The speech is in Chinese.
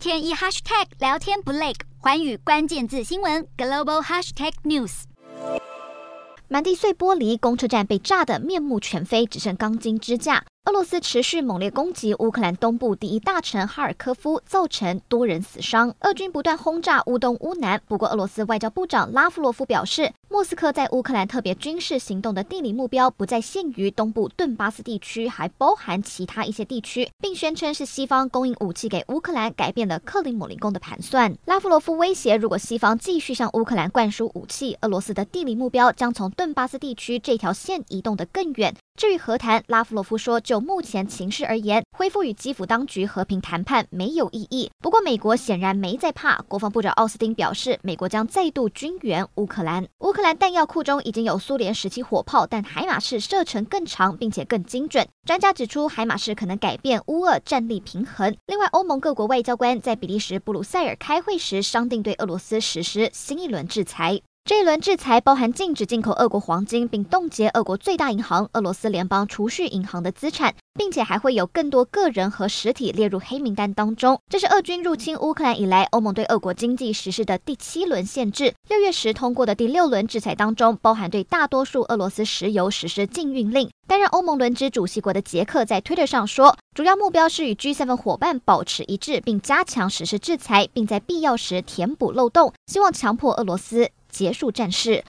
天一 hashtag 聊天不累，环宇关键字新闻 global hashtag news。满地碎玻璃，公车站被炸得面目全非，只剩钢筋支架。俄罗斯持续猛烈攻击乌克兰东部第一大城哈尔科夫，造成多人死伤。俄军不断轰炸乌东、乌南。不过，俄罗斯外交部长拉夫罗夫表示，莫斯科在乌克兰特别军事行动的地理目标不再限于东部顿巴斯地区，还包含其他一些地区，并宣称是西方供应武器给乌克兰，改变了克里姆林宫的盘算。拉夫罗夫威胁，如果西方继续向乌克兰灌输武器，俄罗斯的地理目标将从顿巴斯地区这条线移动得更远。至于和谈，拉夫罗夫说，就目前情势而言，恢复与基辅当局和平谈判没有意义。不过，美国显然没在怕。国防部长奥斯汀表示，美国将再度军援乌克兰。乌克兰弹药库中已经有苏联时期火炮，但海马式射程更长，并且更精准。专家指出，海马式可能改变乌俄战力平衡。另外，欧盟各国外交官在比利时布鲁塞尔开会时，商定对俄罗斯实施新一轮制裁。这一轮制裁包含禁止进口俄国黄金，并冻结俄国最大银行俄罗斯联邦储蓄银行的资产，并且还会有更多个人和实体列入黑名单当中。这是俄军入侵乌克兰以来，欧盟对俄国经济实施的第七轮限制。六月时通过的第六轮制裁当中，包含对大多数俄罗斯石油实施禁运令。担任欧盟轮值主席国的捷克在推特上说，主要目标是与 G7 伙伴保持一致，并加强实施制裁，并在必要时填补漏洞，希望强迫俄罗斯结束战事。